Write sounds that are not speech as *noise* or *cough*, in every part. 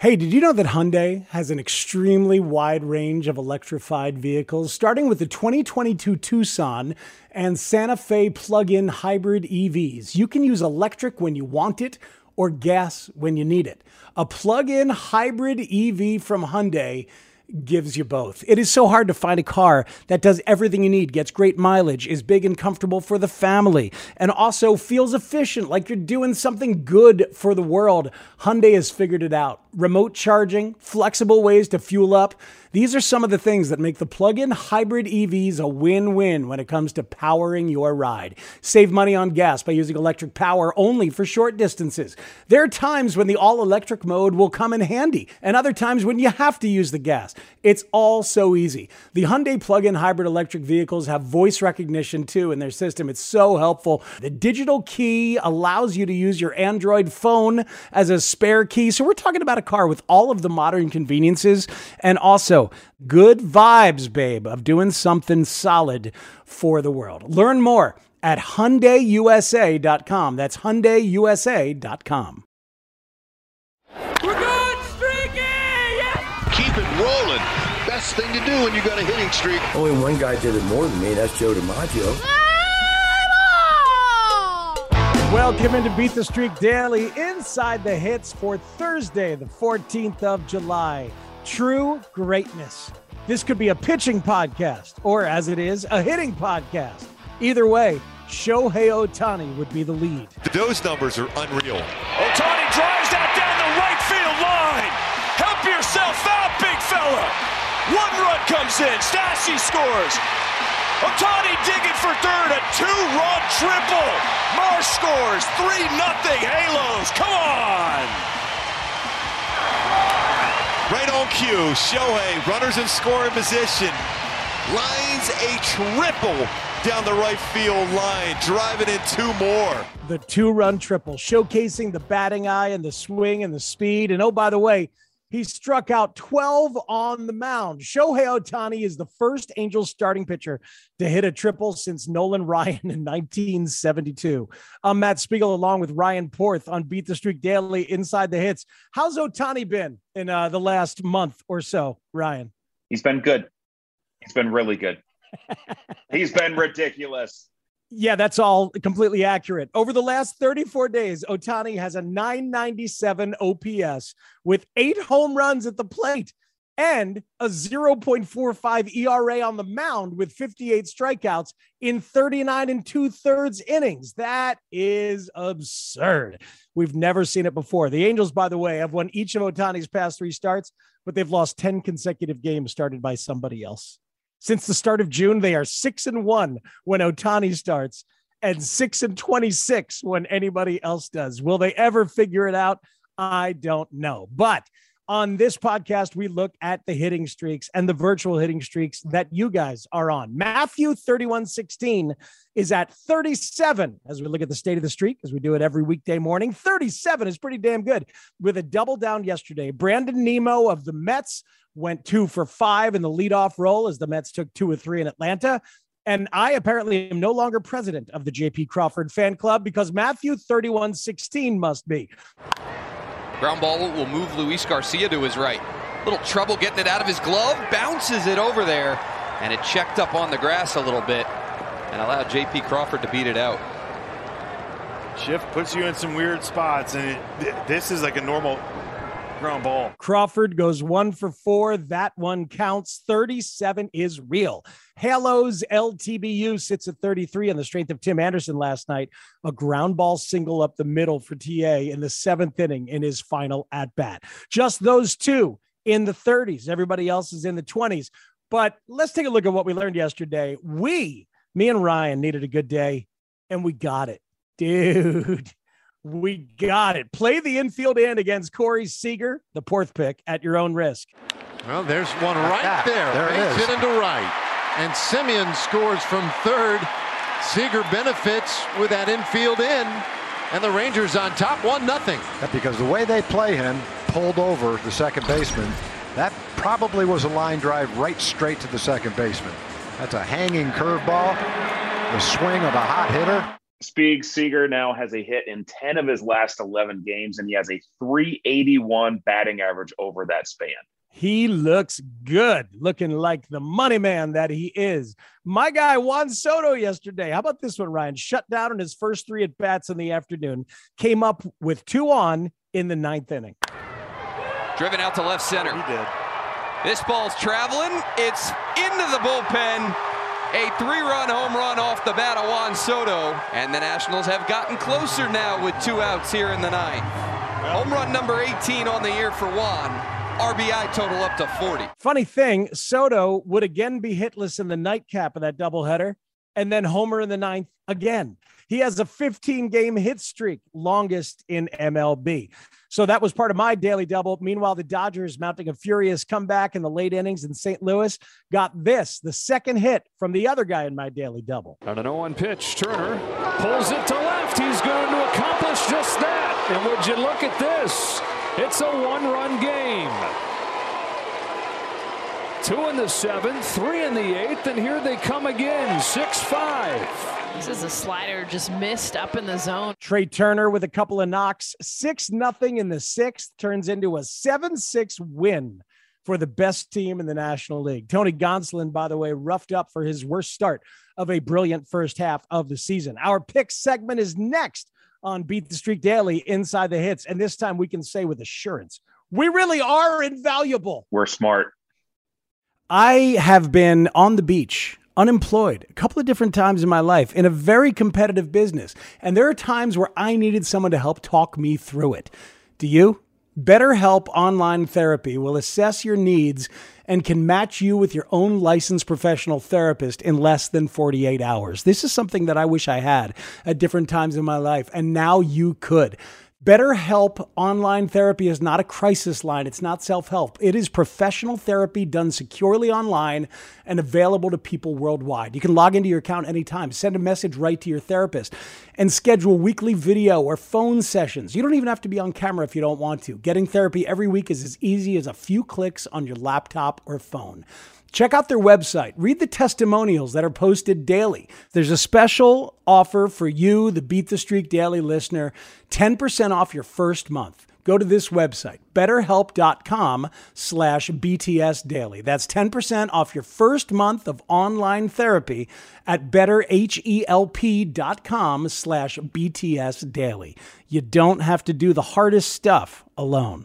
Hey, did you know that Hyundai has an extremely wide range of electrified vehicles, starting with the 2022 Tucson and Santa Fe plug in hybrid EVs? You can use electric when you want it or gas when you need it. A plug in hybrid EV from Hyundai gives you both. It is so hard to find a car that does everything you need, gets great mileage, is big and comfortable for the family, and also feels efficient, like you're doing something good for the world. Hyundai has figured it out. Remote charging, flexible ways to fuel up. These are some of the things that make the plug in hybrid EVs a win win when it comes to powering your ride. Save money on gas by using electric power only for short distances. There are times when the all electric mode will come in handy, and other times when you have to use the gas. It's all so easy. The Hyundai plug in hybrid electric vehicles have voice recognition too in their system. It's so helpful. The digital key allows you to use your Android phone as a spare key. So we're talking about a car with all of the modern conveniences and also good vibes, babe, of doing something solid for the world. Learn more at HyundaiUSA.com. That's HyundaiUSA.com. We're going streaky! Yeah! Keep it rolling. Best thing to do when you got a hitting streak. Only one guy did it more than me, that's Joe DiMaggio. Ah! Welcome into Beat the Streak Daily inside the hits for Thursday, the 14th of July. True greatness. This could be a pitching podcast, or as it is, a hitting podcast. Either way, Shohei Ohtani would be the lead. Those numbers are unreal. Ohtani drives that down the right field line. Help yourself out, big fella. One run comes in. Stassi scores. Ohtani digging for third, a two-run triple. Marsh scores, 3 nothing Halos. Come on. Right on cue, Shohei, runners in scoring position, lines a triple down the right field line, driving in two more. The two run triple, showcasing the batting eye and the swing and the speed. And oh, by the way, he struck out 12 on the mound. Shohei Ohtani is the first Angels starting pitcher to hit a triple since Nolan Ryan in 1972. I'm Matt Spiegel along with Ryan Porth on Beat the Streak Daily Inside the Hits. How's Ohtani been in uh, the last month or so, Ryan? He's been good. He's been really good. *laughs* He's been ridiculous. Yeah, that's all completely accurate. Over the last 34 days, Ohtani has a 997 OPS with eight home runs at the plate and a 0.45 ERA on the mound with 58 strikeouts in 39 and two thirds innings. That is absurd. We've never seen it before. The Angels, by the way, have won each of Ohtani's past three starts, but they've lost 10 consecutive games started by somebody else. Since the start of June, they are six and one when Ohtani starts and six and 26 when anybody else does. Will they ever figure it out? I don't know. But on this podcast, we look at the hitting streaks and the virtual hitting streaks that you guys are on. Matthew 3116 is at 37 as we look at the state of the streak, as we do it every weekday morning. 37 is pretty damn good with a double down yesterday. Brandon Nimmo of the Mets went two for five in the leadoff role as the Mets took two or three in Atlanta. And I apparently am no longer president of the JP Crawford fan club because Matthew 3116 must be. Ground ball will move Luis Garcia to his right. Little trouble getting it out of his glove, bounces it over there, and it checked up on the grass a little bit and allowed JP Crawford to beat it out. Shift puts you in some weird spots, and it, this is like a normal ground ball. Crawford goes one for four. That one counts. 37 is real. Halos LTBU sits at 33 on the strength of Tim Anderson last night. A ground ball single up the middle for TA in the seventh inning in his final at bat. Just those two in the 30s. Everybody else is in the 20s. But let's take a look at what we learned yesterday. We, me and Ryan, needed a good day, and we got it. Dude, We got it. Play the infield in against Corey Seager, the fourth pick, at your own risk. Well, there's one right there. There it Makes is. it into right. And Semien scores from third. Seager benefits with that infield in. And the Rangers on top, 1 nothing. That because the way they play him, pulled over the second baseman, that probably was a line drive right straight to the second baseman. That's a hanging curveball, the swing of a hot hitter. Spieg Seager now has a hit in 10 of his last 11 games, and he has a 381 batting average over that span. He looks good, looking like the money man that he is. My guy Juan Soto yesterday. How about this one, Ryan? Shut down in his first three at bats in the afternoon, came up with two on in the ninth inning. Driven out to left center. He did. This ball's traveling. It's into the bullpen. A three run home run off the bat of Juan Soto. And the Nationals have gotten closer now with two outs here in the ninth. Home run number 18 on the year for Juan. RBI total up to 40. Funny thing, Soto would again be hitless in the nightcap of that doubleheader, and then homer in the ninth again. He has a 15 game hit streak, longest in MLB. So that was part of my daily double. Meanwhile, the Dodgers mounting a furious comeback in the late innings in St. Louis got this, the second hit from the other guy in my daily double. On an 0 1 pitch, Turner pulls it to left. He's going to accomplish just that. And would you look at this? It's a one run game. Two in the seventh, three in the eighth, and here they come again. 6 5. This is a slider just missed up in the zone. Trea Turner with a couple of knocks, 6 nothing in the sixth turns into a 7 6 win for the best team in the National League. Tony Gonsolin, by the way, roughed up for his worst start of a brilliant first half of the season. Our pick segment is next on Beat the Streak Daily inside the hits. And this time we can say with assurance, we really are invaluable. We're smart. I have been on the beach, unemployed, a couple of different times in my life in a very competitive business. And there are times where I needed someone to help talk me through it. Do you? BetterHelp Online Therapy will assess your needs and can match you with your own licensed professional therapist in less than 48 hours. This is something that I wish I had at different times in my life, and now you could. BetterHelp Online Therapy is not a crisis line. It's not self help. It is professional therapy done securely online and available to people worldwide. You can log into your account anytime, send a message right to your therapist, and schedule weekly video or phone sessions. You don't even have to be on camera if you don't want to. Getting therapy every week is as easy as a few clicks on your laptop or phone. Check out their website. Read the testimonials that are posted daily. There's a special offer for you, the Beat the Streak Daily listener 10% off your first month. Go to this website, betterhelp.com slash BTS daily. That's 10% off your first month of online therapy at betterhelp.com slash BTS daily. You don't have to do the hardest stuff alone.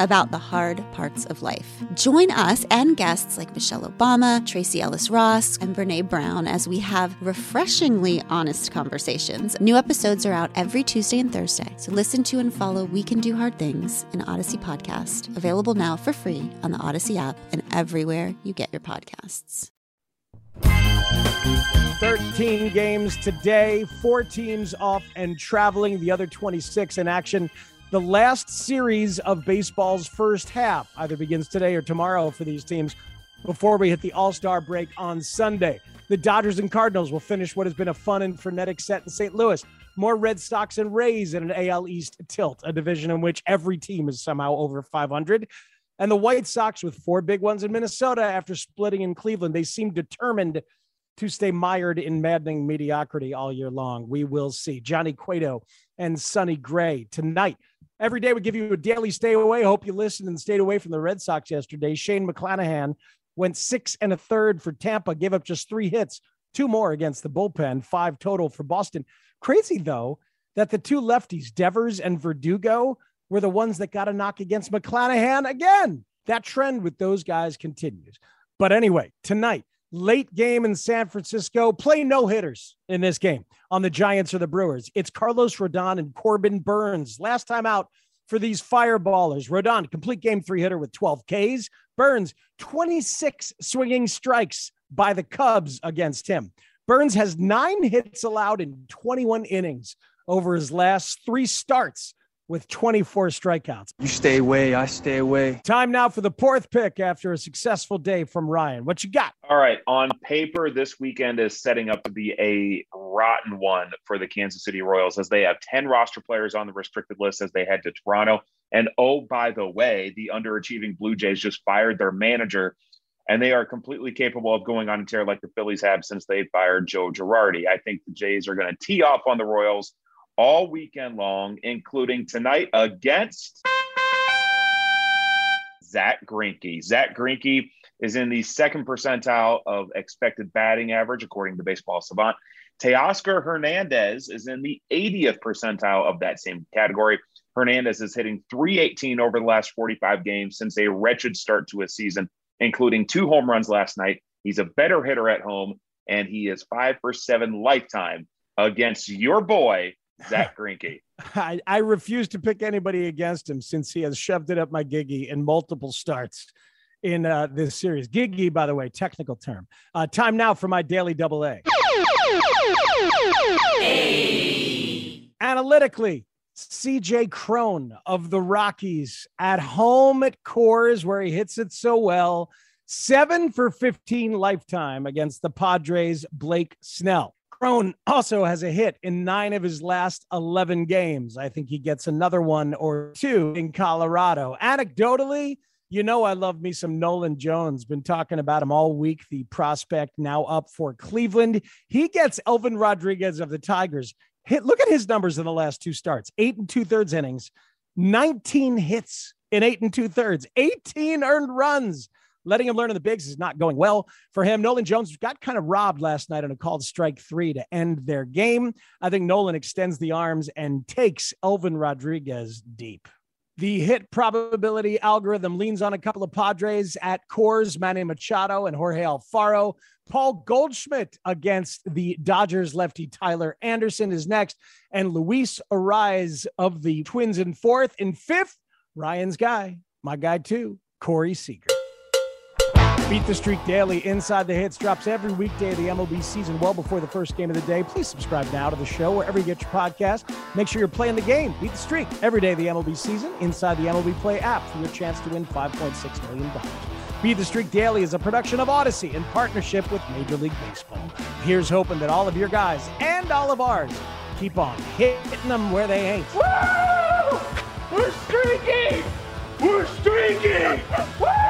about the hard parts of life. Join us and guests like Michelle Obama, Tracee Ellis Ross, and Brene Brown as we have refreshingly honest conversations. New episodes are out every Tuesday and Thursday, so listen to and follow We Can Do Hard Things, an Audacy podcast, available now for free on the Audacy app and everywhere you get your podcasts. 13 games today, four teams off and traveling, the other 26 in action. The last series of baseball's first half either begins today or tomorrow for these teams before we hit the All Star break on Sunday. The Dodgers and Cardinals will finish what has been a fun and frenetic set in St. Louis. More Red Sox and Rays in an AL East tilt, a division in which every team is somehow over 500. And the White Sox with four big ones in Minnesota after splitting in Cleveland. They seem determined to stay mired in maddening mediocrity all year long. We will see. Johnny Cueto and Sonny Gray tonight. Every day we give you a daily stay away. Hope you listened and stayed away from the Red Sox yesterday. Shane McClanahan went six and a third for Tampa, gave up just three hits, two more against the bullpen, five total for Boston. Crazy though that the two lefties, Devers and Verdugo, were the ones that got a knock against McClanahan again. That trend with those guys continues. But anyway, tonight, late game in San Francisco. Play no hitters in this game on the Giants or the Brewers. It's Carlos Rodon and Corbin Burnes. Last time out for these fireballers. Rodon, complete game three hitter with 12 Ks. Burnes, 26 swinging strikes by the Cubs against him. Burnes has nine hits allowed in 21 innings over his last three starts with 24 strikeouts. You stay away, I stay away. Time now for the fourth pick after a successful day from Ryan. What you got? All right. On paper, this weekend is setting up to be a rotten one for the Kansas City Royals as they have 10 roster players on the restricted list as they head to Toronto. And oh, by the way, the underachieving Blue Jays just fired their manager and they are completely capable of going on a tear like the Phillies have since they fired Joe Girardi. I think the Jays are going to tee off on the Royals all weekend long, including tonight against Zack Greinke. Zack Greinke is in the second percentile of expected batting average, according to Baseball Savant. Teoscar Hernandez is in the 80th percentile of that same category. Hernandez is hitting 318 over the last 45 games since a wretched start to his season, including two home runs last night. He's a better hitter at home, and he is five for seven lifetime against your boy, Zack Greinke. *laughs* I, I refuse to pick anybody against him since he has shoved it up my giggy in multiple starts in uh, this series. Giggy, by the way, technical term. Uh, time now for my daily double A. Analytically, CJ Cron of the Rockies at home at Coors, where he hits it so well. Seven for 15 lifetime against the Padres' Blake Snell. Cron also has a hit in nine of his last 11 games. I think he gets another one or two in Colorado. Anecdotally, you know, I love me some Nolan Jones. Been talking about him all week. The prospect now up for Cleveland. He gets Elvin Rodriguez of the Tigers. Hit, look at his numbers in the last two starts eight and two thirds innings, 19 hits in eight and two thirds, 18 earned runs letting him learn in the bigs is not going well for him. Nolan Jones got kind of robbed last night on a called strike three to end their game. I think Nolan extends the arms and takes Elvin Rodriguez deep. The hit probability algorithm leans on a couple of Padres at Coors, Manny Machado and Jorge Alfaro. Paul Goldschmidt against the Dodgers lefty Tyler Anderson is next, and Luis Arraez of the Twins in fourth. In fifth, Ryan's guy, my guy too, Corey Seager. Beat the Streak Daily Inside the Hits drops every weekday of the MLB season well before the first game of the day. Please subscribe now to the show wherever you get your podcast. Make sure you're playing the game. Beat the Streak every day of the MLB season inside the MLB Play app for your chance to win $5.6 million. Beat the Streak Daily is a production of Audacy in partnership with Major League Baseball. Here's hoping that all of your guys and all of ours keep on hitting them where they ain't. Woo! We're streaking! We're streaking! *laughs* Woo!